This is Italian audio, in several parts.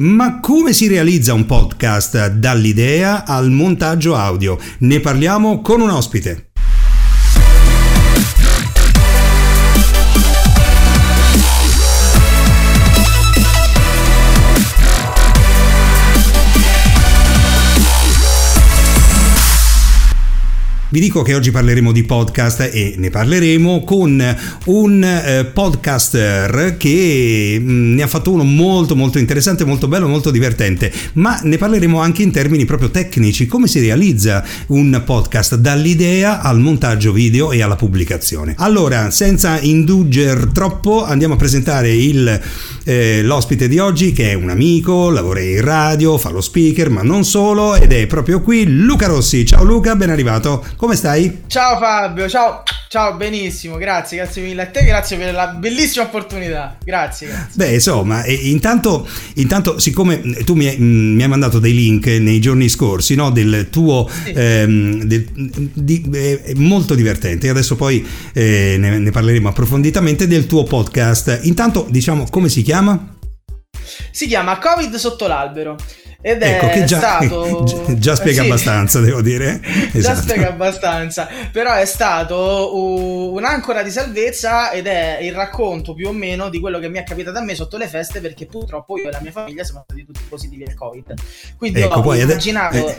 ma come si realizza un podcast dall'idea al montaggio audio? Ne parliamo con un ospite. Vi dico che oggi parleremo di podcast e ne parleremo con un eh, podcaster che mm, ne ha fatto uno molto molto interessante, molto bello, molto divertente, ma ne parleremo anche in termini proprio tecnici, come si realizza un podcast dall'idea al montaggio video e alla pubblicazione. Allora, senza indulger troppo, andiamo a presentare il, eh, l'ospite di oggi che è un amico, lavora in radio, fa lo speaker, ma non solo, ed è proprio qui Luca Rossi. Ciao Luca, ben arrivato. Come stai? Ciao Fabio, ciao. Ciao, benissimo, grazie, grazie mille a te, grazie per la bellissima opportunità. Grazie, grazie. Beh, insomma, intanto, intanto siccome tu mi hai, mm, mi hai, mandato dei link nei giorni scorsi, no, del tuo sì. ehm, del, di, eh, molto divertente, adesso poi eh, ne, ne parleremo approfonditamente del tuo podcast. Intanto, diciamo, come si chiama? Si chiama Covid sotto l'albero. Ed ecco, è già, stato... già spiega sì. abbastanza, devo dire. Esatto. Già spiega abbastanza, però è stato un'ancora di salvezza ed è il racconto più o meno di quello che mi è capitato a me sotto le feste perché purtroppo io e la mia famiglia siamo stati tutti positivi al Covid. Quindi ecco, ho poi immaginato... Eh,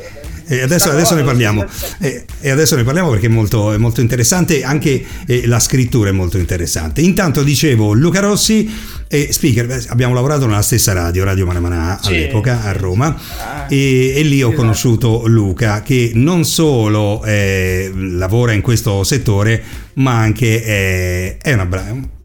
e adesso, adesso ne parliamo. E, e, adesso ne parliamo perché è molto, è molto interessante, anche eh, la scrittura è molto interessante. Intanto dicevo, Luca Rossi e speaker, abbiamo lavorato nella stessa radio, Radio Manamanà all'epoca a Roma ah, e, e, lì ho esatto. conosciuto Luca che non solo eh, lavora in questo settore ma anche è, è una brava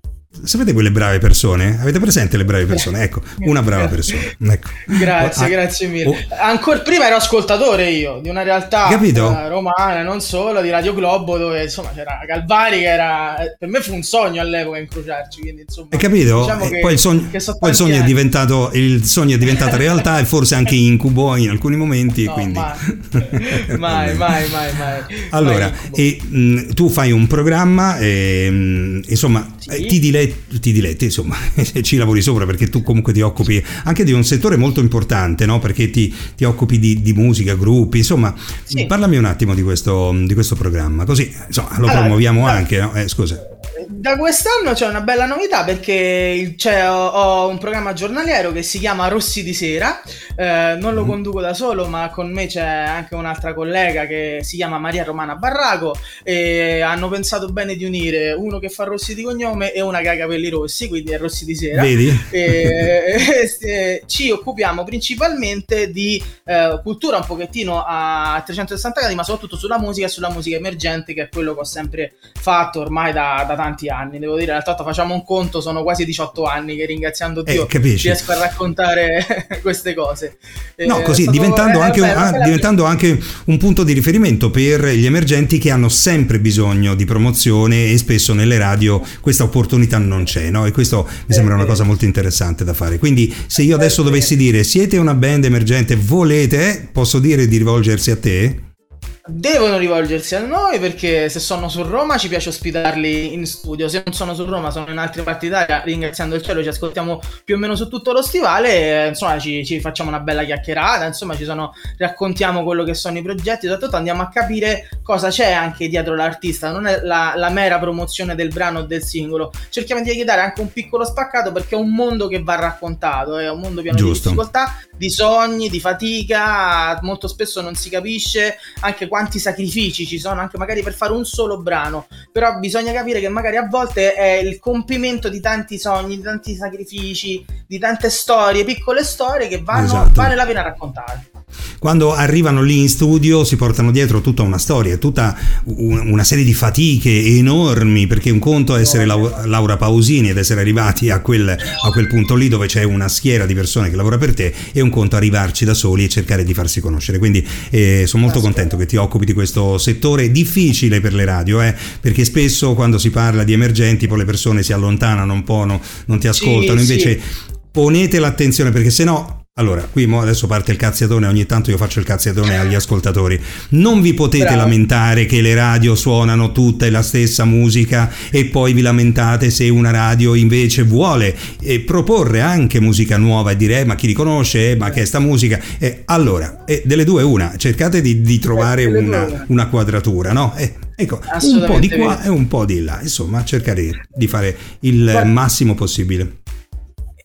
Sapete quelle brave persone? Avete presente le brave persone? Ecco, una brava persona. Ecco. Grazie, ah, grazie mille. Oh. Ancora prima ero ascoltatore io di una realtà Capito? Eh, romana, non solo, di Radio Globo, dove insomma c'era Galvari che era... Per me fu un sogno all'epoca incrociarci, quindi insomma... Hai capito? Diciamo che, poi il sogno, poi il sogno è diventato... Il sogno è diventata realtà e forse anche incubo in alcuni momenti, no, quindi... Mai, mai, mai, mai, mai, Allora, mai e, mh, tu fai un programma e, mh, insomma, sì. ti diletti ti diletti, insomma, ci lavori sopra perché tu comunque ti occupi anche di un settore molto importante, no? Perché ti, ti occupi di, di, musica, gruppi, insomma, sì. parlami un attimo di questo, di questo programma, così insomma, lo allora, promuoviamo anche, no? eh, scusa da quest'anno c'è una bella novità perché ho, ho, un programma giornaliero che si chiama Rossi di Sera. Eh, non lo mm. conduco da solo, ma con me c'è anche un'altra collega che si chiama Maria Romana Barraco. E hanno pensato bene di unire uno che fa Rossi di cognome e una che ha capelli rossi, quindi è Rossi di Sera. Vedi? E, e, ci occupiamo principalmente di eh, cultura un pochettino a 360 gradi, ma soprattutto sulla musica e sulla musica emergente, che è quello che ho sempre fatto ormai da, da tanti anni, devo dire, in realtà facciamo un conto, sono quasi 18 anni che ringraziando eh, Dio eh, riesco a raccontare queste cose. No, eh, così, diventando, anche bello, un, ah, diventando anche un punto di riferimento per gli emergenti che hanno sempre bisogno di promozione e spesso nelle radio questa opportunità non c'è, no? E questo mi sembra una cosa molto interessante da fare. Quindi se io adesso dovessi dire siete una band emergente, volete, posso dire di rivolgersi a te? Devono rivolgersi a noi perché se sono su Roma ci piace ospitarli in studio, se non sono su Roma sono in altre parti d'Italia, ringraziando il cielo ci ascoltiamo più o meno su tutto lo stivale, e, insomma ci, ci, facciamo una bella chiacchierata, insomma ci sono, raccontiamo quello che sono i progetti, soprattutto andiamo a capire cosa c'è anche dietro l'artista, non è la, la mera promozione del brano o del singolo, cerchiamo di dare anche un piccolo spaccato perché è un mondo che va raccontato, è un mondo pieno Giusto. di difficoltà, di sogni, di fatica, molto spesso non si capisce anche quanti sacrifici ci sono anche magari per fare un solo brano, però bisogna capire che magari a volte è il compimento di tanti sogni, di tanti sacrifici, di tante storie, piccole storie che vanno, esatto. vale la pena raccontare. Quando arrivano lì in studio si portano dietro tutta una storia, tutta una serie di fatiche enormi, perché un conto è essere Laura Pausini ed essere arrivati a quel, a quel punto lì dove c'è una schiera di persone che lavora per te e un conto arrivarci da soli e cercare di farsi conoscere. Quindi eh, sono molto contento che ti occupi di questo settore difficile per le radio, eh, perché spesso quando si parla di emergenti poi le persone si allontanano un po', no, non ti ascoltano, sì, invece sì. ponete l'attenzione perché se no Allora, qui adesso parte il cazziatone, ogni tanto io faccio il cazziatone agli ascoltatori. Non vi potete Bravo. lamentare che le radio suonano tutta la stessa musica e poi vi lamentate se una radio invece vuole eh, proporre anche musica nuova e dire eh, ma chi riconosce, eh, ma che è sta musica? Eh, allora, eh, delle due una, cercate di, di trovare una, una, quadratura, no? Eh, ecco, un po' di qua e un po' di là, insomma, cercare di fare il massimo possibile.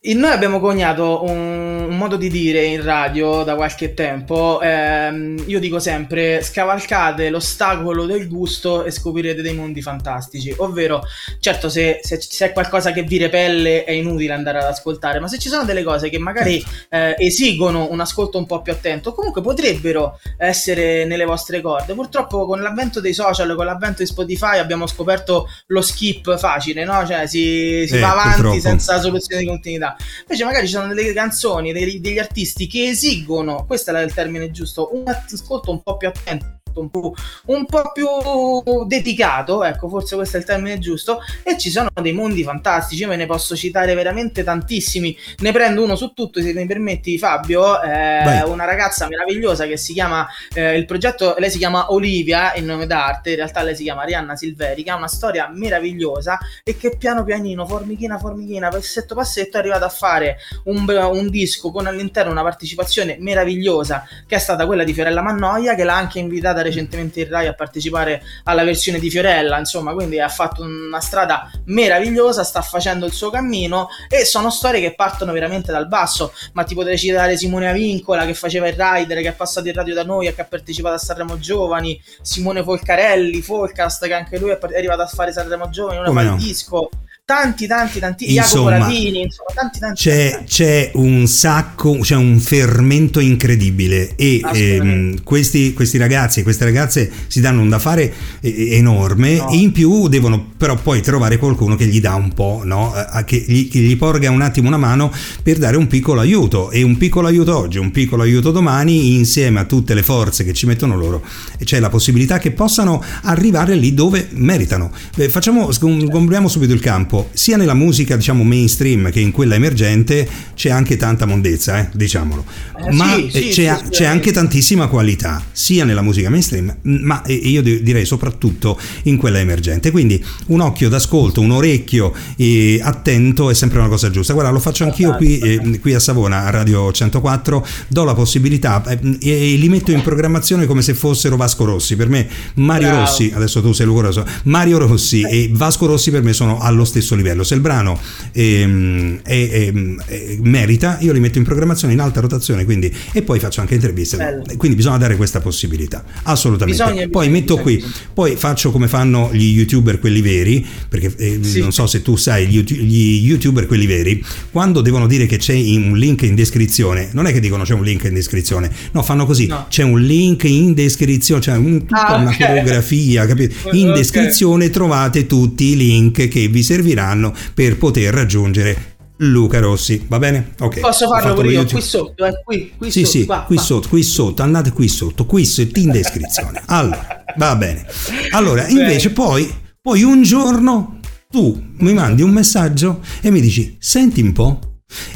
Noi abbiamo coniato un, un, modo di dire in radio da qualche tempo. Ehm, io dico sempre: scavalcate l'ostacolo del gusto e scoprirete dei mondi fantastici. Ovvero, certo, se, se, se, è qualcosa che vi repelle, è inutile andare ad ascoltare, ma se ci sono delle cose che magari eh, esigono un ascolto un po' più attento, comunque potrebbero essere nelle vostre corde. Purtroppo, con l'avvento dei social, con l'avvento di Spotify, abbiamo scoperto lo skip facile, no? Cioè, si, si eh, va avanti purtroppo. senza soluzione di continuità. Invece magari ci sono delle canzoni, degli, degli artisti che esigono, questo è il termine giusto, un ascolto un po' più attento un po', un po', più dedicato, ecco, forse questo è il termine giusto, e ci sono dei mondi fantastici, io ve ne posso citare veramente tantissimi, ne prendo uno su tutto, se mi permetti Fabio, eh, una ragazza meravigliosa che si chiama, eh, il progetto, lei si chiama Olivia, il nome d'arte, in realtà lei si chiama Arianna Silveri, che ha una storia meravigliosa e che piano pianino, formichina formichina, passetto passetto è arrivata a fare un, un disco con all'interno una partecipazione meravigliosa, che è stata quella di Fiorella Mannoia, che l'ha anche invitata recentemente in Rai a partecipare alla versione di Fiorella, insomma, quindi ha fatto una strada meravigliosa, sta facendo il suo cammino e sono storie che partono veramente dal basso, ma ti potrei citare Simone Avincola che faceva il rider, che è passato in radio da noi e che ha partecipato a Sanremo Giovani, Simone Folcarelli, Folcast che anche lui è arrivato a fare Sanremo Giovani, non fa no? il disco tanti, tanti, tanti, insomma, Moratini, insomma, tanti, tanti, c'è, tanti. c'è un sacco, c'è un fermento incredibile e ehm, questi, questi, ragazzi e queste ragazze si danno un da fare enorme no. e in più devono però poi trovare qualcuno che gli dà un po', no? che, gli, che gli porga un attimo una mano per dare un piccolo aiuto e un piccolo aiuto oggi, un piccolo aiuto domani insieme a tutte le forze che ci mettono loro c'è la possibilità che possano arrivare lì dove meritano. Eh, facciamo, sgombriamo subito il campo campo, sia nella musica diciamo mainstream che in quella emergente c'è anche tanta mondezza, eh, diciamolo, eh, ma sì, sì, c'è, sì, c'è anche tantissima qualità, sia nella musica mainstream, ma io direi soprattutto in quella emergente. Quindi un occhio d'ascolto, un orecchio eh, attento è sempre una cosa giusta. Guarda, lo faccio anch'io qui, eh, qui a Savona, a Radio 104, do la possibilità eh, e li metto in programmazione come se fossero Vasco Rossi. Per me Mario Bravo. Rossi, adesso tu sei Lucoroso, Mario Rossi e Vasco Rossi per me sono allo stesso stesso livello. Se il brano ehm, è, è, è, merita, io li metto in programmazione in alta rotazione quindi, e poi faccio anche interviste. Bello. Quindi bisogna dare questa possibilità, assolutamente. Bisogna, poi bisogna, metto qui, poi faccio come fanno gli youtuber quelli veri, perché eh, sì. non so se tu sai, gli, youtuber quelli veri, quando devono dire che c'è un link in descrizione, non è che dicono c'è un link in descrizione, no, fanno così, no. c'è un link in descrizione, cioè un, tutta ah, una coreografia, capito? In okay. descrizione trovate tutti i link che vi serviranno serviranno per poter raggiungere Luca Rossi, va bene? Ok. Posso farlo pure io qui sotto, eh? qui, qui sì, sotto, sì, qua, qui qua. sotto, qui sotto, andate qui sotto, qui sotto in descrizione. Allora, va bene. Allora, invece poi, poi un giorno tu mi mandi un messaggio e mi dici, senti un po',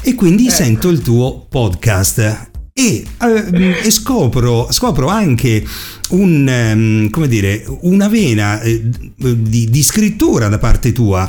e quindi ecco. sento il tuo podcast e, eh, e scopro, scopro, anche un, come dire, una vena eh, di, di, scrittura da parte tua,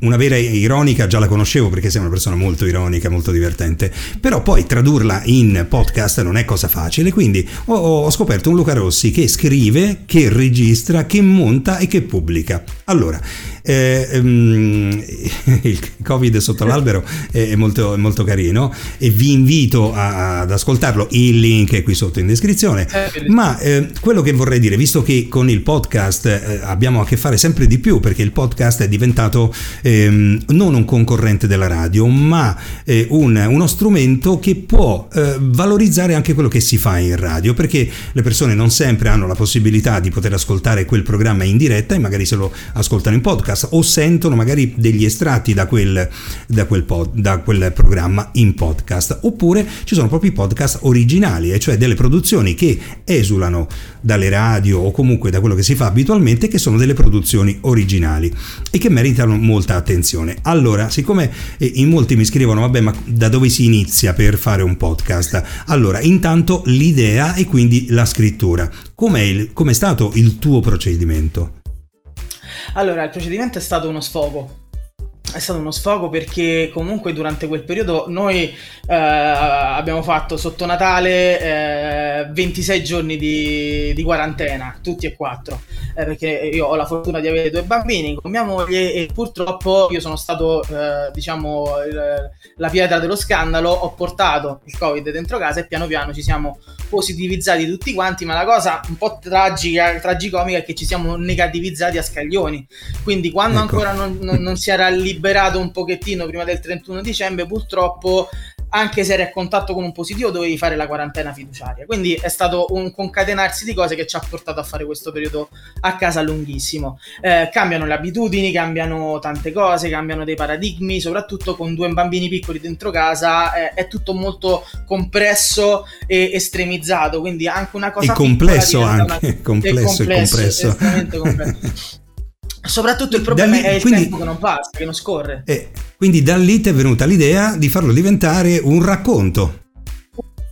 una vera ironica già la conoscevo perché sei una persona molto ironica, molto divertente, però poi tradurla in podcast non è cosa facile, quindi ho, ho scoperto un Luca Rossi che scrive, che registra, che monta e che pubblica. Allora, eh, um, il Covid sotto l'albero è molto, molto carino e vi invito a, ad ascoltarlo, il link è qui sotto in descrizione, eh, ma eh, quello che vorrei dire, visto che con il podcast eh, abbiamo a che fare sempre di più, perché il podcast è diventato ehm, non un concorrente della radio, ma eh, un, uno strumento che può eh, valorizzare anche quello che si fa in radio, perché le persone non sempre hanno la possibilità di poter ascoltare quel programma in diretta e magari se lo ascoltano in podcast o sentono magari degli estratti da quel, da quel, pod, da quel programma in podcast, oppure ci sono proprio i podcast originali, e cioè delle produzioni che esulano dalle radio o comunque da quello che si fa abitualmente che sono delle produzioni originali e che meritano molta attenzione. Allora, siccome eh, in molti mi scrivono vabbè ma da dove si inizia per fare un podcast? Allora, intanto l'idea e quindi la scrittura. Com'è, il, com'è stato il tuo procedimento? Allora, il procedimento è stato uno sfogo è stato uno sfogo perché comunque durante quel periodo noi eh, abbiamo fatto sotto Natale eh, 26 giorni di, di, quarantena, tutti e quattro, eh, perché io ho la fortuna di avere due bambini con mia moglie e purtroppo io sono stato, eh, diciamo, la pietra dello scandalo, ho portato il Covid dentro casa e piano piano ci siamo positivizzati tutti quanti, ma la cosa un po' tragica, tragicomica è che ci siamo negativizzati a scaglioni, quindi quando ecco. ancora non, non, non si era liberi liberato un pochettino prima del 31 dicembre, purtroppo anche se eri a contatto con un positivo dovevi fare la quarantena fiduciaria. Quindi è stato un concatenarsi di cose che ci ha portato a fare questo periodo a casa lunghissimo. Eh, cambiano le abitudini, cambiano tante cose, cambiano dei paradigmi, soprattutto con due bambini piccoli dentro casa eh, è tutto molto compresso e estremizzato, quindi anche una cosa... E complesso anche, una... complesso, è complesso, complesso. complesso. Soprattutto il problema lì, è il quindi, tempo che non passa, che non scorre. Eh, quindi da lì ti è venuta l'idea di farlo diventare un racconto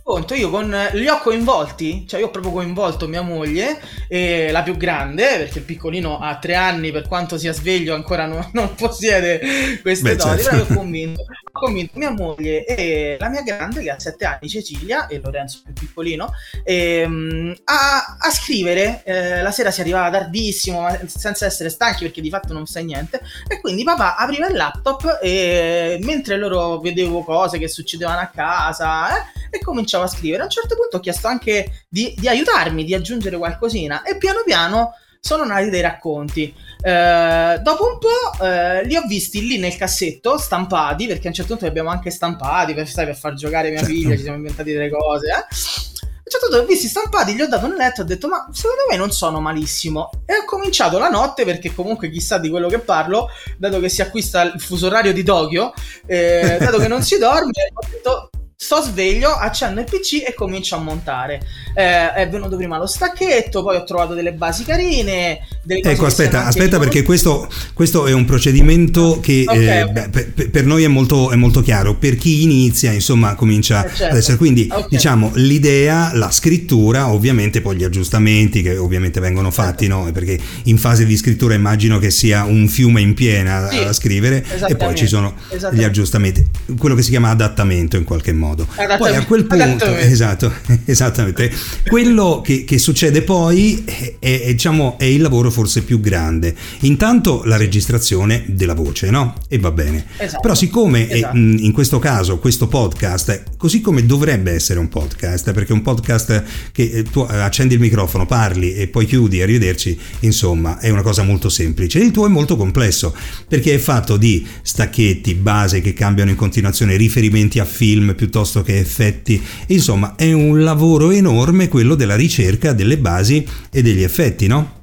conto, io con li ho coinvolti, cioè io ho proprio coinvolto mia moglie, e la più grande, perché il piccolino ha tre anni, per quanto sia sveglio ancora non, non possiede queste Beh, doti, certo. però ho convinto, ho convinto mia moglie e la mia grande che ha sette anni, Cecilia, e Lorenzo più piccolino, ehm, a, a, scrivere, eh, la sera si arrivava tardissimo, senza essere stanchi perché di fatto non sai niente, e quindi papà apriva il laptop e mentre loro vedevo cose che succedevano a casa, eh, e cominciavo a scrivere. A un certo punto ho chiesto anche di, di aiutarmi, di aggiungere qualcosina e piano piano sono nati dei racconti. Eh, dopo un po' eh, li ho visti lì nel cassetto, stampati, perché a un certo punto li abbiamo anche stampati per, sai, per far giocare mia certo. figlia, ci siamo inventati delle cose. Eh. A un certo punto li ho visti stampati, gli ho dato un letto e ho detto ma secondo me non sono malissimo. E ho cominciato la notte, perché comunque chissà di quello che parlo, dato che si acquista il fuso orario di Tokyo, eh, dato che non si dorme, ho detto sto sveglio, accendo il PC e comincio a montare. Eh, è venuto prima lo stacchetto, poi ho trovato delle basi carine. ecco, aspetta, aspetta perché questo, questo, è un procedimento che okay, eh, okay. Per, per, noi è molto, è molto, chiaro. Per chi inizia, insomma, comincia eh, certo. ad essere. Quindi, okay. diciamo, l'idea, la scrittura, ovviamente poi gli aggiustamenti che ovviamente vengono fatti, certo. no? Perché in fase di scrittura immagino che sia un fiume in piena sì, a scrivere e poi ci sono gli aggiustamenti. Quello che si chiama adattamento in qualche modo modo. Poi a quel punto, esatto, esattamente, quello che, che succede poi è, è, diciamo, è, il lavoro forse più grande. Intanto la registrazione della voce, no? E va bene. Esatto. Però siccome esatto. in questo caso questo podcast, così come dovrebbe essere un podcast, perché un podcast che eh, tu accendi il microfono, parli e poi chiudi, arrivederci, insomma, è una cosa molto semplice. Il tuo è molto complesso, perché è fatto di stacchetti, base che cambiano in continuazione, riferimenti a film piuttosto che effetti. Insomma, è un lavoro enorme quello della ricerca delle basi e degli effetti, no?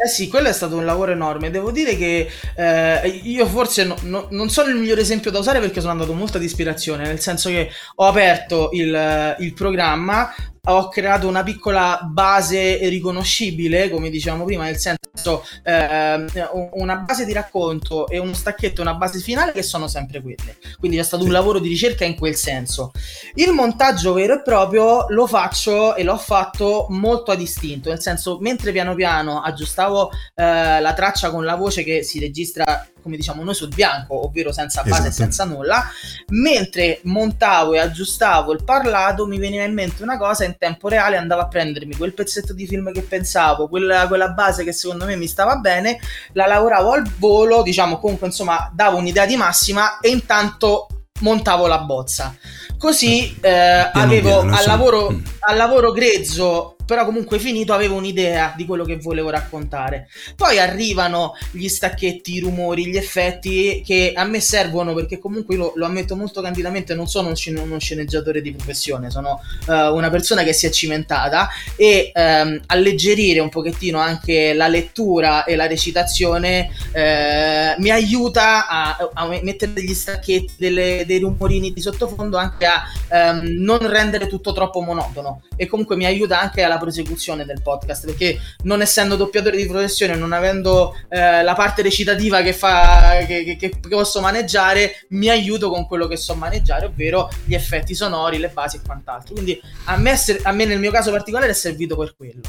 Eh sì, quello è stato un lavoro enorme. Devo dire che eh, io forse no, no, non sono il migliore esempio da usare perché sono andato molta di ispirazione, nel senso che ho aperto il, il programma, ho creato una piccola base riconoscibile, come dicevamo prima, nel senso eh, una base di racconto e uno stacchetto e una base finale che sono sempre quelle. Quindi c'è stato sì. un lavoro di ricerca in quel senso. Il montaggio vero e proprio lo faccio e l'ho fatto molto a distinto, nel senso mentre piano piano aggiustavo eh, la traccia con la voce che si registra come diciamo noi sul bianco, ovvero senza base e esatto. senza nulla, mentre montavo e aggiustavo il parlato mi veniva in mente una cosa in tempo reale andavo a prendermi quel pezzetto di film che pensavo, quella, quella base che secondo me mi stava bene, la lavoravo al volo, diciamo comunque insomma davo un'idea di massima e intanto montavo la bozza. Così eh, avevo piano, al, lavoro, mm. al lavoro grezzo però comunque finito avevo un'idea di quello che volevo raccontare. Poi arrivano gli stacchetti, i rumori, gli effetti che a me servono perché comunque lo, lo ammetto molto candidamente, non sono un, uno sceneggiatore di professione, sono uh, una persona che si è cimentata e um, alleggerire un pochettino anche la lettura e la recitazione uh, mi aiuta a, a, mettere degli stacchetti, delle, dei rumorini di sottofondo anche a um, non rendere tutto troppo monotono e comunque mi aiuta anche alla prosecuzione del podcast, perché non essendo doppiatore di professione, non avendo eh, la parte recitativa che, fa, che, che, che, posso maneggiare, mi aiuto con quello che so maneggiare, ovvero gli effetti sonori, le basi e quant'altro. Quindi a me, a me nel mio caso particolare è servito per quello.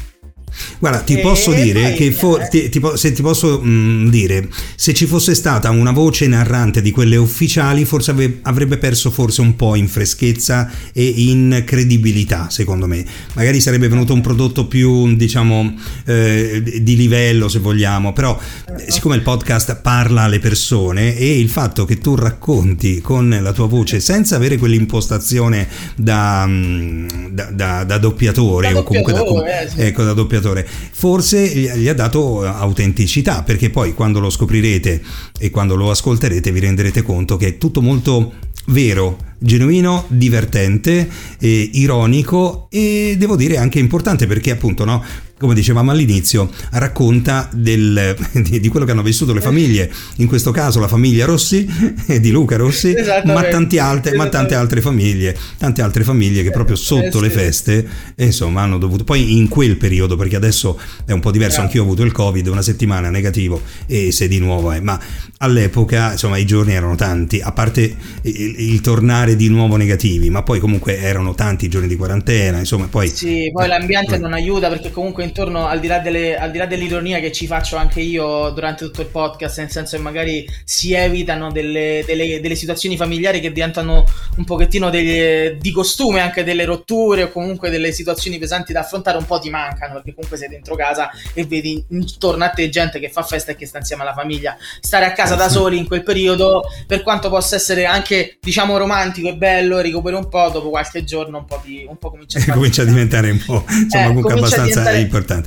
Guarda, ti e posso dire che for- ti, ti, se ti posso mh, mm, dire, se ci fosse stata una voce narrante di quelle ufficiali, forse ave- avrebbe perso forse un po' in freschezza e in credibilità, secondo me. Magari sarebbe venuto un prodotto più, diciamo, eh, di livello, se vogliamo, però eh, siccome il podcast parla alle persone e il fatto che tu racconti con la tua voce senza avere quell'impostazione da, mm, da, da, da doppiatore da o comunque da, eh, sì. ecco, da doppiatore calciatore, forse gli ha dato autenticità, perché poi quando lo scoprirete e quando lo ascolterete vi renderete conto che è tutto molto vero, genuino, divertente, eh, ironico e devo dire anche importante perché appunto no, come dicevamo all'inizio, racconta del, di, di, quello che hanno vissuto le famiglie, in questo caso la famiglia Rossi, di Luca Rossi, ma, altre, ma tante altre famiglie, tante altre famiglie che proprio sotto eh, le feste, insomma, hanno dovuto, poi in quel periodo, perché adesso è un po' diverso, anch'io ho avuto il Covid, una settimana negativo e se di nuovo è, ma all'epoca, insomma, i giorni erano tanti, a parte il, il tornare di nuovo negativi, ma poi comunque erano tanti giorni di quarantena, insomma, poi... Sì, poi l'ambiente eh. non aiuta perché comunque intorno, al di, là delle, al di là dell'ironia che ci faccio anche io durante tutto il podcast, nel senso che magari si evitano delle, delle, delle situazioni familiari che diventano un pochettino delle, di costume, anche delle rotture o comunque delle situazioni pesanti da affrontare, un po' ti mancano perché comunque sei dentro casa e vedi intorno a te gente che fa festa e che sta insieme alla famiglia. Stare a casa da soli in quel periodo, per quanto possa essere anche diciamo romantico e bello, recuperi un po', dopo qualche giorno un po', di, un po comincia a, comincia a diventare un po' insomma, eh, comunque abbastanza diventare... történt.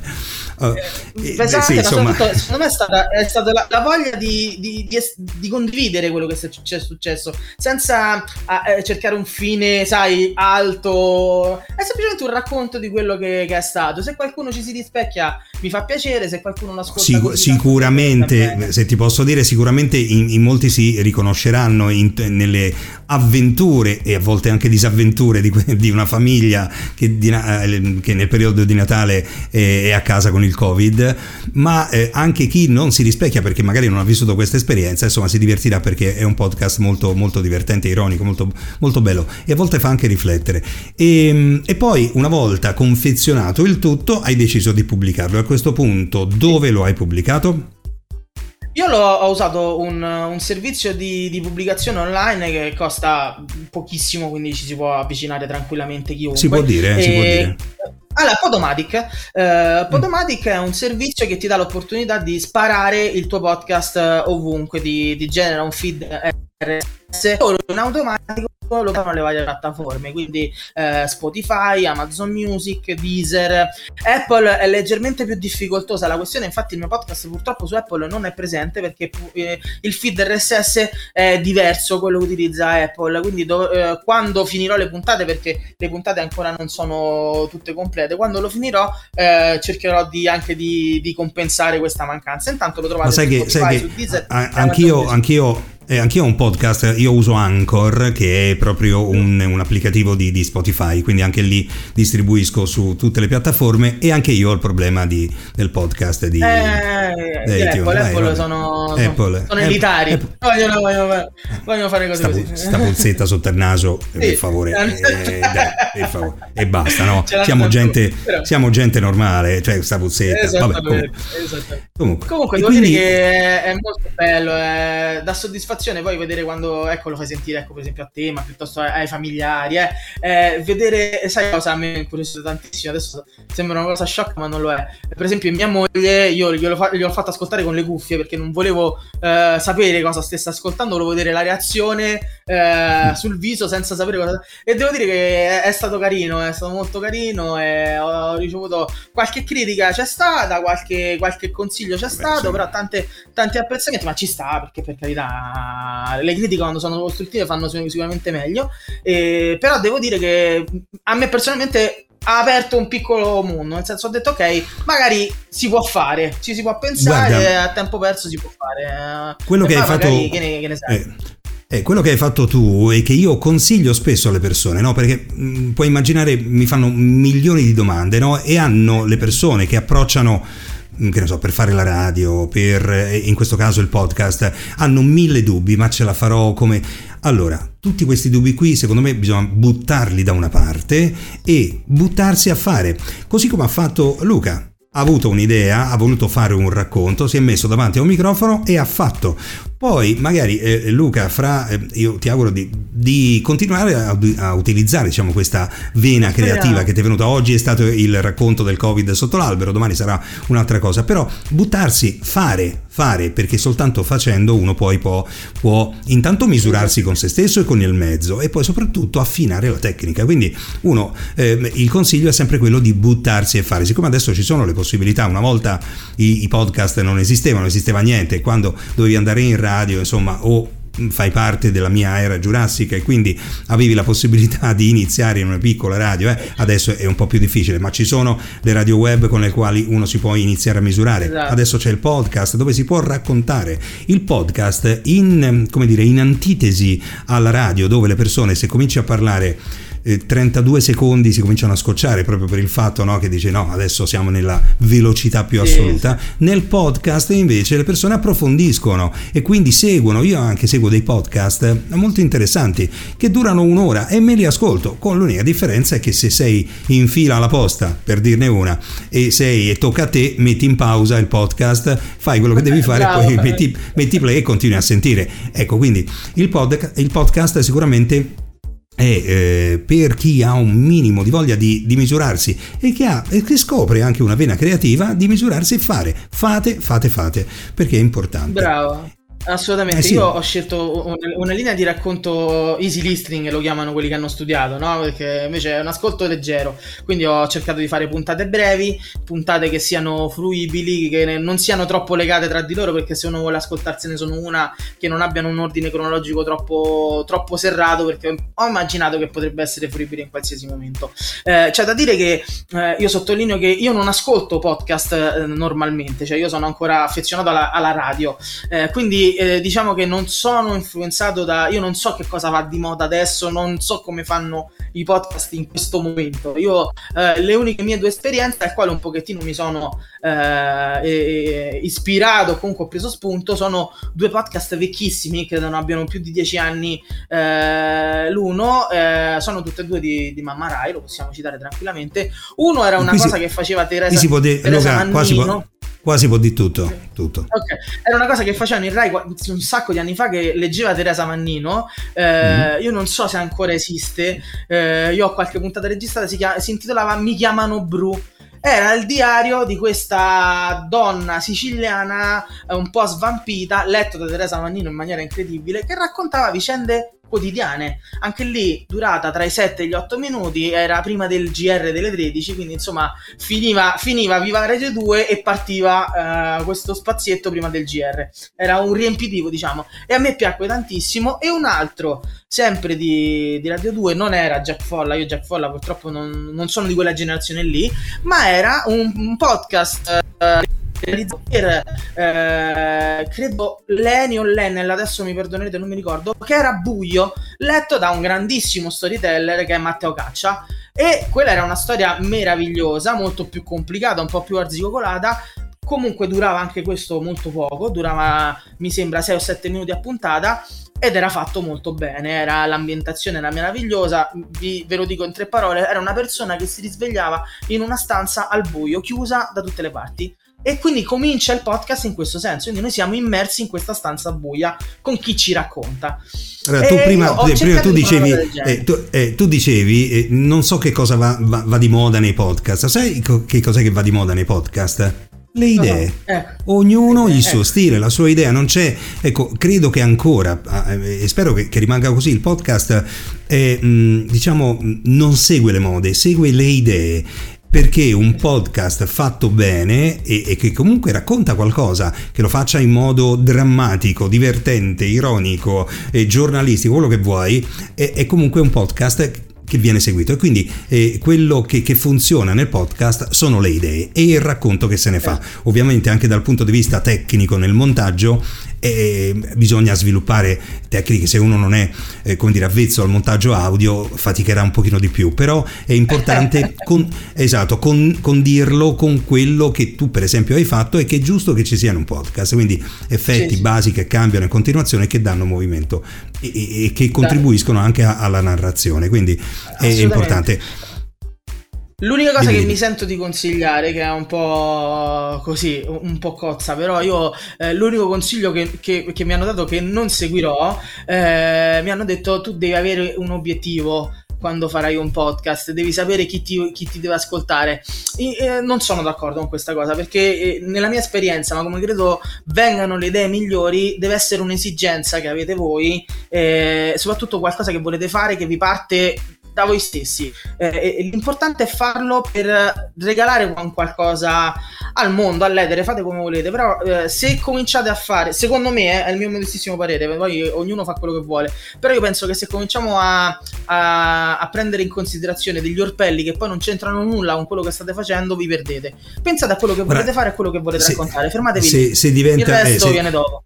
Importante. Uh, eh, pesante, sì, insomma... secondo me è stata, è stata la, la, voglia di, di, di, di, condividere quello che è successo, senza eh, cercare un fine, sai, alto. È semplicemente un racconto di quello che, che, è stato. Se qualcuno ci si rispecchia, mi fa piacere. Se qualcuno lo ascolta, Sic- sicuramente, se ti posso dire, sicuramente in, in molti si riconosceranno in, nelle avventure e a volte anche disavventure di, di una famiglia che, eh, che, nel periodo di Natale è, è a casa con il Covid, ma eh, anche chi non si rispecchia perché magari non ha vissuto questa esperienza, insomma si divertirà perché è un podcast molto, molto divertente, ironico, molto, molto bello e a volte fa anche riflettere. E, ehm, e poi una volta confezionato il tutto hai deciso di pubblicarlo. A questo punto dove lo hai pubblicato? Io ho usato un, un servizio di, di, pubblicazione online che costa pochissimo, quindi ci si può avvicinare tranquillamente chiunque. Si può dire, e... si può dire. Allora, Podomatic. Uh, Podomatic mm. è un servizio che ti dà l'opportunità di sparare il tuo podcast eh, ovunque, di, genera un feed RS in automatico lo fanno le varie piattaforme, quindi eh, Spotify, Amazon Music, Deezer. Apple è leggermente più difficoltosa la questione, infatti il mio podcast purtroppo su Apple non è presente perché eh, il feed RSS è diverso quello che utilizza Apple, quindi do, eh, quando finirò le puntate, perché le puntate ancora non sono tutte complete, quando lo finirò eh, cercherò di, anche di, di, compensare questa mancanza. Intanto lo trovate Ma sai su che, Spotify, sai su Deezer. A, anch'io, anch'io eh, anch'io ho un podcast, io uso Anchor che è proprio un, un applicativo di, di, Spotify, quindi anche lì distribuisco su tutte le piattaforme e anche io ho il problema di, del podcast di, eh, di Apple, Apple, Apple sono, Apple, sono elitari, Apple. Vogliono, vogliono, vogliono, fare cose sta, così. Sta puzzetta sotto il naso, sì. per favore, eh, dai, per favore. e basta, no? Siamo gente, siamo gente, normale, cioè sta puzzetta. Vabbè, comunque. comunque. comunque devo quindi... dire che è molto bello, è da soddisfazione soddisfazione poi vedere quando ecco, lo fai sentire, ecco, per esempio a te, ma piuttosto ai familiari, eh, eh, vedere, sai cosa a me incuriosito tantissimo, adesso sembra una cosa sciocca ma non lo è. Per esempio mia moglie, io glielo, fa- gliel'ho fatto ascoltare con le cuffie perché non volevo eh, sapere cosa stesse ascoltando, volevo vedere la reazione eh, sul viso senza sapere cosa... E devo dire che è, è stato carino, è stato molto carino e ho ricevuto qualche critica, c'è stata, qualche, qualche consiglio c'è Beh, stato, sì. però tante, tanti apprezzamenti, ma ci sta perché per carità le critiche quando sono costruttive fanno sicuramente meglio, eh, però devo dire che a me personalmente ha aperto un piccolo mondo, nel senso ho detto ok, magari si può fare, ci si può pensare, Guarda, a tempo perso si può fare. Quello che hai fatto... Che ne, che ne sai? Eh Eh, quello che hai fatto tu e che io consiglio spesso alle persone, no? perché mh, mm, puoi immaginare mi fanno milioni di domande no? e hanno le persone che approcciano che ne so, per fare la radio, per eh, in questo caso il podcast, hanno mille dubbi, ma ce la farò come... Allora, tutti questi dubbi qui secondo me bisogna buttarli da una parte e buttarsi a fare, così come ha fatto Luca ha avuto un'idea, ha voluto fare un racconto, si è messo davanti a un microfono e ha fatto. Poi magari eh, Luca, fra, eh, io ti auguro di, di continuare a, a, utilizzare diciamo, questa vena creativa che ti è venuta. Oggi, è stato il racconto del Covid sotto l'albero, domani sarà un'altra cosa, però buttarsi, fare, fare, perché soltanto facendo uno poi può, può intanto misurarsi con se stesso e con il mezzo e poi soprattutto affinare la tecnica. Quindi uno, eh, il consiglio è sempre quello di buttarsi e fare, siccome adesso ci sono le possibilità, una volta i, i podcast non esistevano, non esisteva niente, quando dovevi andare in radio, radio, insomma, o fai parte della mia era giurassica e quindi avevi la possibilità di iniziare in una piccola radio, eh? adesso è un po' più difficile, ma ci sono le radio web con le quali uno si può iniziare a misurare. Esatto. Adesso c'è il podcast dove si può raccontare. Il podcast in, come dire, in antitesi alla radio dove le persone se cominci a parlare 32 secondi si cominciano a scocciare proprio per il fatto no, che dice no, adesso siamo nella velocità più assoluta. Sì. Nel podcast invece le persone approfondiscono e quindi seguono, io anche seguo dei podcast molto interessanti che durano un'ora e me li ascolto, con l'unica differenza è che se sei in fila alla posta, per dirne una, e sei e tocca a te, metti in pausa il podcast, fai quello che devi fare, Bravo. poi metti, metti play e continui a sentire. Ecco, quindi il, pod, il podcast sicuramente è eh, per chi ha un minimo di voglia di, di misurarsi e che, ha, e che scopre anche una vena creativa di misurarsi e fare. Fate, fate, fate, perché è importante. Bravo. Assolutamente, eh sì. io ho scelto una, linea di racconto easy listening, lo chiamano quelli che hanno studiato, no? Perché invece è un ascolto leggero, quindi ho cercato di fare puntate brevi, puntate che siano fruibili, che non siano troppo legate tra di loro, perché se uno vuole ascoltarsene sono una che non abbiano un ordine cronologico troppo, troppo serrato, perché ho immaginato che potrebbe essere fruibile in qualsiasi momento. Eh, c'è da dire che eh, io sottolineo che io non ascolto podcast eh, normalmente, cioè io sono ancora affezionato alla, alla radio, eh, quindi eh, diciamo che non sono influenzato da... Io non so che cosa va di moda adesso, non so come fanno i podcast in questo momento. Io eh, le uniche mie due esperienze, al quale un pochettino mi sono eh, ispirato, comunque ho preso spunto, sono due podcast vecchissimi, credo non abbiano più di dieci anni eh, l'uno, eh, sono tutte e due di, di Mamma Rai, lo possiamo citare tranquillamente. Uno era una cosa si, che faceva Teresa, si de- Teresa Luca, Mannino. Qua si può di tutto, tutto. Okay. Era una cosa che facevano in Rai un sacco di anni fa che leggeva Teresa Mannino. Eh, mm. Io non so se ancora esiste. Eh, io ho qualche puntata registrata, si, chiama, si intitolava Mi chiamano Bru era il diario di questa donna siciliana eh, un po' svampita, letto da Teresa Mannino in maniera incredibile, che raccontava vicende quotidiane. Anche lì durata tra i 7 e gli 8 minuti, era prima del GR delle 13, quindi insomma finiva, finiva Viva Rete 2 e partiva uh, questo spazietto prima del GR. Era un riempitivo, diciamo. E a me piacque tantissimo. E un altro, sempre di, di Radio 2, non era Jack Folla, io Jack Folla purtroppo non, non sono di quella generazione lì, ma era un, un podcast... Uh, realizzato per eh, credo Lenny o Lennel, adesso mi perdonerete, non mi ricordo, che era buio, letto da un grandissimo storyteller che è Matteo Caccia. E quella era una storia meravigliosa, molto più complicata, un po' più arzigogolata. Comunque durava anche questo molto poco, durava mi sembra 6 o 7 minuti a puntata ed era fatto molto bene, era, l'ambientazione era meravigliosa, vi, ve lo dico in tre parole, era una persona che si risvegliava in una stanza al buio, chiusa da tutte le parti. E quindi comincia il podcast in questo senso. Quindi noi siamo immersi in questa stanza buia con chi ci racconta. Allora, tu prima, prima tu, dicevi, eh, tu, eh, tu, dicevi, eh, non so che cosa va, va, va, di moda nei podcast. Sai che cos'è che va di moda nei podcast? Le idee, no, ecco. ognuno il suo ecco. stile, la sua idea, non c'è, ecco, credo che ancora, eh, e spero che, che, rimanga così, il podcast è, diciamo, non segue le mode, segue le idee perché un podcast fatto bene e, e, che comunque racconta qualcosa, che lo faccia in modo drammatico, divertente, ironico, e giornalistico, quello che vuoi, è, è comunque un podcast che viene seguito. E quindi eh, quello che, che, funziona nel podcast sono le idee e il racconto che se ne fa. Ovviamente anche dal punto di vista tecnico nel montaggio eh, bisogna sviluppare tecniche. Se uno non è eh, come dire avvezzo al montaggio audio faticherà un pochino di più. Però è importante con, esatto, con, condirlo con quello che tu per esempio hai fatto e che è giusto che ci sia in un podcast. Quindi effetti sì, basi che cambiano in continuazione e che danno movimento e, e che contribuiscono anche a, alla narrazione. Quindi è importante L'unica cosa che mi sento di consigliare, che è un po' così, un po' cozza, però io eh, l'unico consiglio che, che, che, mi hanno dato che non seguirò, eh, mi hanno detto tu devi avere un obiettivo quando farai un podcast, devi sapere chi ti, chi ti deve ascoltare. E, eh, non sono d'accordo con questa cosa perché eh, nella mia esperienza, ma come credo vengano le idee migliori, deve essere un'esigenza che avete voi, eh, soprattutto qualcosa che volete fare che vi parte da voi stessi. Eh, l'importante è farlo per regalare qualcosa al mondo, all'edere, fate come volete, però eh, se cominciate a fare, secondo me eh, è il mio modestissimo parere, poi ognuno fa quello che vuole, però io penso che se cominciamo a, a, a prendere in considerazione degli orpelli che poi non c'entrano nulla con quello che state facendo, vi perdete. Pensate a quello che volete fare e a quello che volete se, raccontare, fermatevi se. Se diventa, il resto eh, se, viene dopo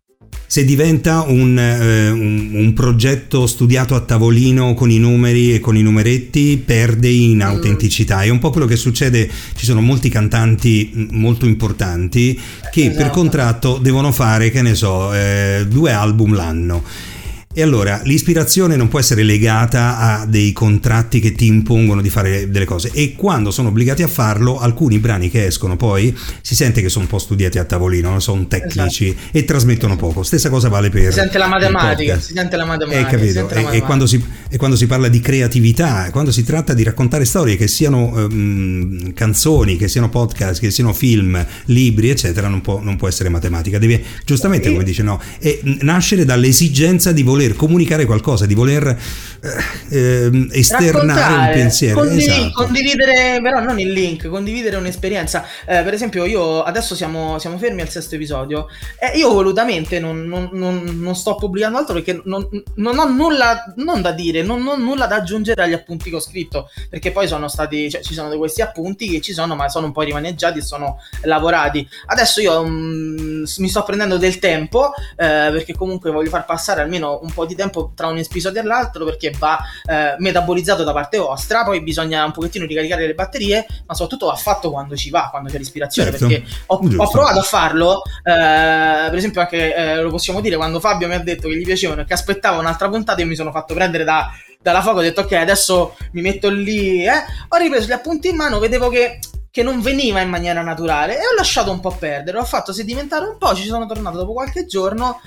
se diventa un, eh, un, un, progetto studiato a tavolino con i numeri e con i numeretti, perde in autenticità. È un po' quello che succede, ci sono molti cantanti molto importanti che esatto. per contratto devono fare, che ne so, eh, due album l'anno e allora l'ispirazione non può essere legata a dei contratti che ti impongono di fare delle cose e quando sono obbligati a farlo alcuni brani che escono poi si sente che sono un po' studiati a tavolino, sono tecnici esatto. e trasmettono poco. Stessa cosa vale per... Si sente la matematica, si sente la matematica. Eh, capito? E, e, quando si, e, quando si, parla di creatività, quando si tratta di raccontare storie che siano um, canzoni, che siano podcast, che siano film, libri, eccetera, non può, non può essere matematica. Deve, giustamente, come dice no, è nascere dall'esigenza di voler voler comunicare qualcosa, di voler eh, esternare un pensiero. Condiv- esatto. Condividere, però non il link, condividere un'esperienza. Eh, per esempio, io adesso siamo, siamo fermi al sesto episodio e io volutamente non, non, non, non sto pubblicando altro perché non, ho nulla non da dire, non ho nulla da aggiungere agli appunti che ho scritto, perché poi sono stati, cioè, ci sono questi appunti che ci sono, ma sono un po' rimaneggiati e sono lavorati. Adesso io mh, mm, mi sto prendendo del tempo eh, perché comunque voglio far passare almeno un po' di tempo tra un episodio e l'altro perché va eh, metabolizzato da parte vostra, poi bisogna un pochettino ricaricare le batterie, ma soprattutto va fatto quando ci va, quando c'è l'ispirazione, certo. perché ho, ho, provato a farlo, eh, per esempio anche eh, lo possiamo dire quando Fabio mi ha detto che gli piacevano e che aspettava un'altra puntata, io mi sono fatto prendere da, dalla fuoco, ho detto ok adesso mi metto lì, eh. ho ripreso gli appunti in mano, vedevo che che non veniva in maniera naturale e ho lasciato un po' perdere, ho fatto sedimentare un po', ci sono tornato dopo qualche giorno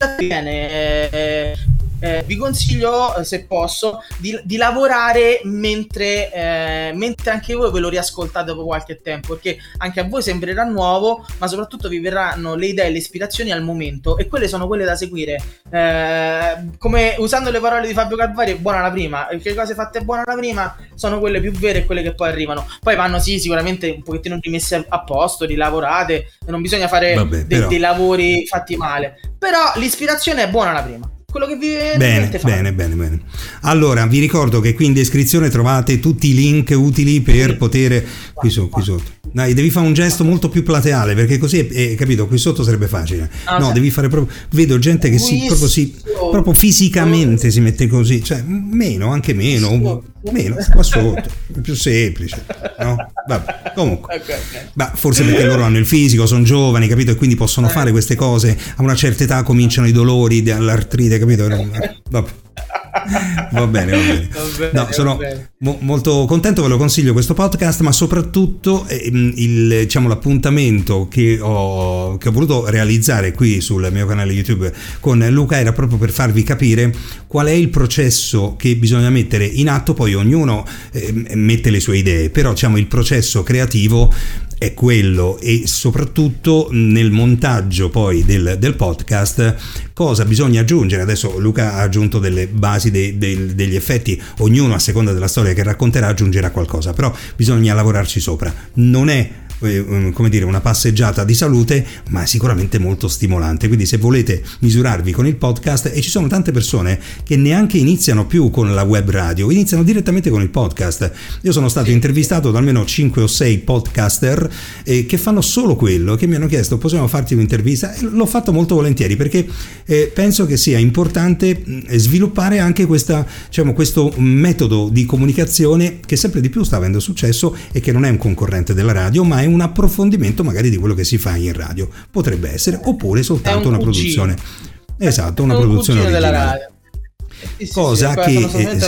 e bene. Eh, eh, vi consiglio, eh, se posso, di, di lavorare mentre, eh, mentre, anche voi ve lo riascoltate dopo qualche tempo, perché anche a voi sembrerà nuovo, ma soprattutto vi verranno le idee e le ispirazioni al momento e quelle sono quelle da seguire. Eh, come usando le parole di Fabio Calvari, buona la prima, che cose fatte buona la prima sono quelle più vere e quelle che poi arrivano. Poi vanno sì, sicuramente un pochettino rimesse a posto, rilavorate, non bisogna fare Vabbè, dei, dei lavori fatti male, però l'ispirazione è buona la prima quello che vi bene, bene, bene, bene. Allora, vi ricordo che qui in descrizione trovate tutti i link utili per sì. poter qui, so, qui sotto. Dai, devi fare un gesto molto più plateale perché così, eh, capito, qui sotto sarebbe facile. Ah, no, okay. devi fare proprio vedo gente che si proprio, si, proprio fisicamente si mette così, cioè meno, anche meno, meno, qua sotto, è più semplice, no? Vabbè, comunque. Okay, okay. Ma forse perché loro hanno il fisico, sono giovani, capito, e quindi possono eh. fare queste cose. A una certa età cominciano i dolori dell'artrite, capito? Vabbè. Va bene, va bene. Va bene no, sono bene. Mo- molto contento, ve lo consiglio questo podcast, ma soprattutto eh, il, diciamo, l'appuntamento che ho, che ho, voluto realizzare qui sul mio canale YouTube con Luca era proprio per farvi capire qual è il processo che bisogna mettere in atto, poi ognuno eh, mette le sue idee, però diciamo il processo creativo è quello e soprattutto nel montaggio poi del, del, podcast cosa bisogna aggiungere? Adesso Luca ha aggiunto delle basi de, de, degli effetti ognuno a seconda della storia che racconterà aggiungerà qualcosa però bisogna lavorarci sopra. Non è eh, come dire, una passeggiata di salute, ma sicuramente molto stimolante. Quindi se volete misurarvi con il podcast, e ci sono tante persone che neanche iniziano più con la web radio, iniziano direttamente con il podcast. Io sono stato intervistato da almeno 5 o 6 podcaster eh, che fanno solo quello, che mi hanno chiesto possiamo farti un'intervista e l'ho fatto molto volentieri perché eh, penso che sia importante sviluppare anche questa, diciamo, questo metodo di comunicazione che sempre di più sta avendo successo e che non è un concorrente della radio, ma è un approfondimento magari di quello che si fa in radio. Potrebbe essere, oppure soltanto un una produzione. Esatto, una produzione originale. Della radio. Sì, sì, Cosa sì, che...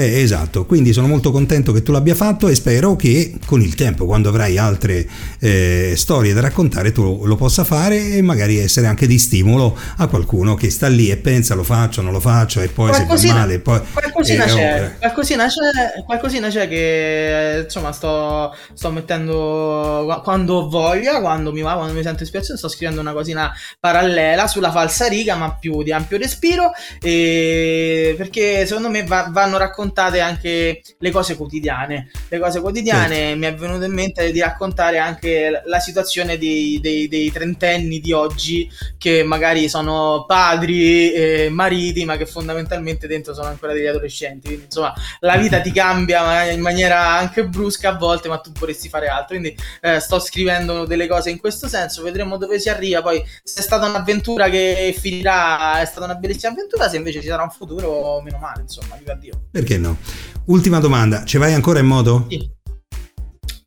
Eh, esatto, quindi sono molto contento che tu l'abbia fatto e spero che con il tempo, quando avrai altre eh, storie da raccontare, tu lo possa fare e magari essere anche di stimolo a qualcuno che sta lì e pensa lo faccio, non lo faccio e poi qualcosina, se va male. Poi, qualcosina, eh, c'è, oh, qualcosina, c'è, qualcosina c'è che insomma sto, sto mettendo quando ho voglia, quando mi va, quando mi sento ispirazione, sto scrivendo una cosina parallela sulla falsa riga ma più di ampio respiro e perché secondo me va, vanno raccontate raccontate anche le cose quotidiane. Le cose quotidiane certo. mi è venuto in mente di raccontare anche la situazione dei, dei, dei trentenni di oggi che magari sono padri, e mariti, ma che fondamentalmente dentro sono ancora degli adolescenti. Quindi insomma la vita ti cambia in maniera anche brusca a volte, ma tu vorresti fare altro. Quindi eh, sto scrivendo delle cose in questo senso, vedremo dove si arriva. Poi se è stata un'avventura che finirà, è stata una bellissima avventura, se invece ci sarà un futuro, meno male, insomma, viva Dio. Perché perché no? Ultima domanda, ci vai ancora in modo? Sì,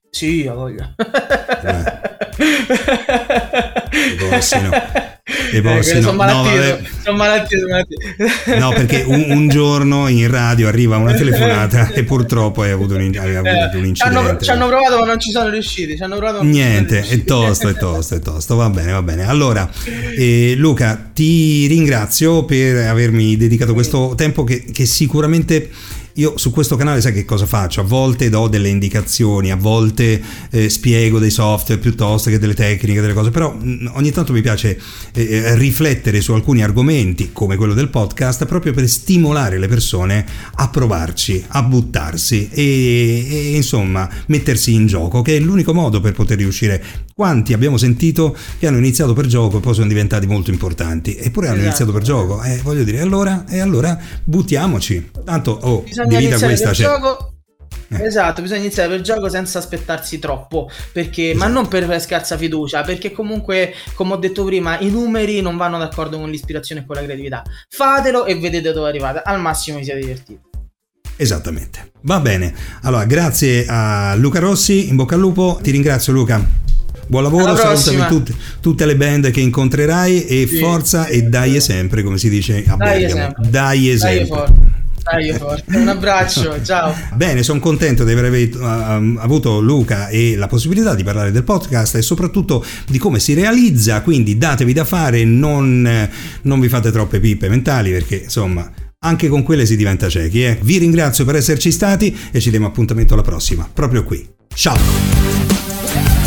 sì ho voglia. Eh. E bossino. Eh, sono malattie, no, sono malattie, sono malattie. no, perché un, un, giorno in radio arriva una telefonata e purtroppo hai avuto un, hai avuto eh, un incidente. Ci hanno, provato ma non ci sono riusciti. Ci hanno provato, Niente, è tosto, è tosto, è tosto. Va bene, va bene. Allora, eh, Luca, ti ringrazio per avermi dedicato questo tempo che, che sicuramente io su questo canale sai che cosa faccio? A volte do delle indicazioni, a volte eh, spiego dei software piuttosto che delle tecniche, delle cose, però mh, mm, ogni tanto mi piace eh, eh, riflettere su alcuni argomenti, come quello del podcast, proprio per stimolare le persone a provarci, a buttarsi e, e insomma mettersi in gioco, che è l'unico modo per poter riuscire. Quanti abbiamo sentito che hanno iniziato per gioco e poi sono diventati molto importanti, eppure hanno esatto. iniziato per gioco, eh, voglio dire, allora, e allora buttiamoci. Tanto, oh, bisogna vita questa c'è. Gioco... Eh. Esatto, bisogna iniziare per il gioco senza aspettarsi troppo, perché, esatto. ma non per scarsa fiducia, perché comunque, come ho detto prima, i numeri non vanno d'accordo con l'ispirazione e con la creatività. Fatelo e vedete dove arrivate, al massimo vi siete divertiti. Esattamente. Va bene. Allora, grazie a Luca Rossi, in bocca al lupo, ti ringrazio Luca. Buon lavoro, salutami tutte, tutte, le band che incontrerai e sì, forza e dai sempre, come si dice a dai Bergamo. Esempio. Dai esempio. Dai. Un abbraccio, ciao. Bene, sono contento di aver avuto Luca e la possibilità di parlare del podcast e soprattutto di come si realizza, quindi datevi da fare, non, non vi fate troppe pippe mentali perché insomma anche con quelle si diventa ciechi. Eh? Vi ringrazio per esserci stati e ci diamo appuntamento alla prossima, proprio qui. Ciao!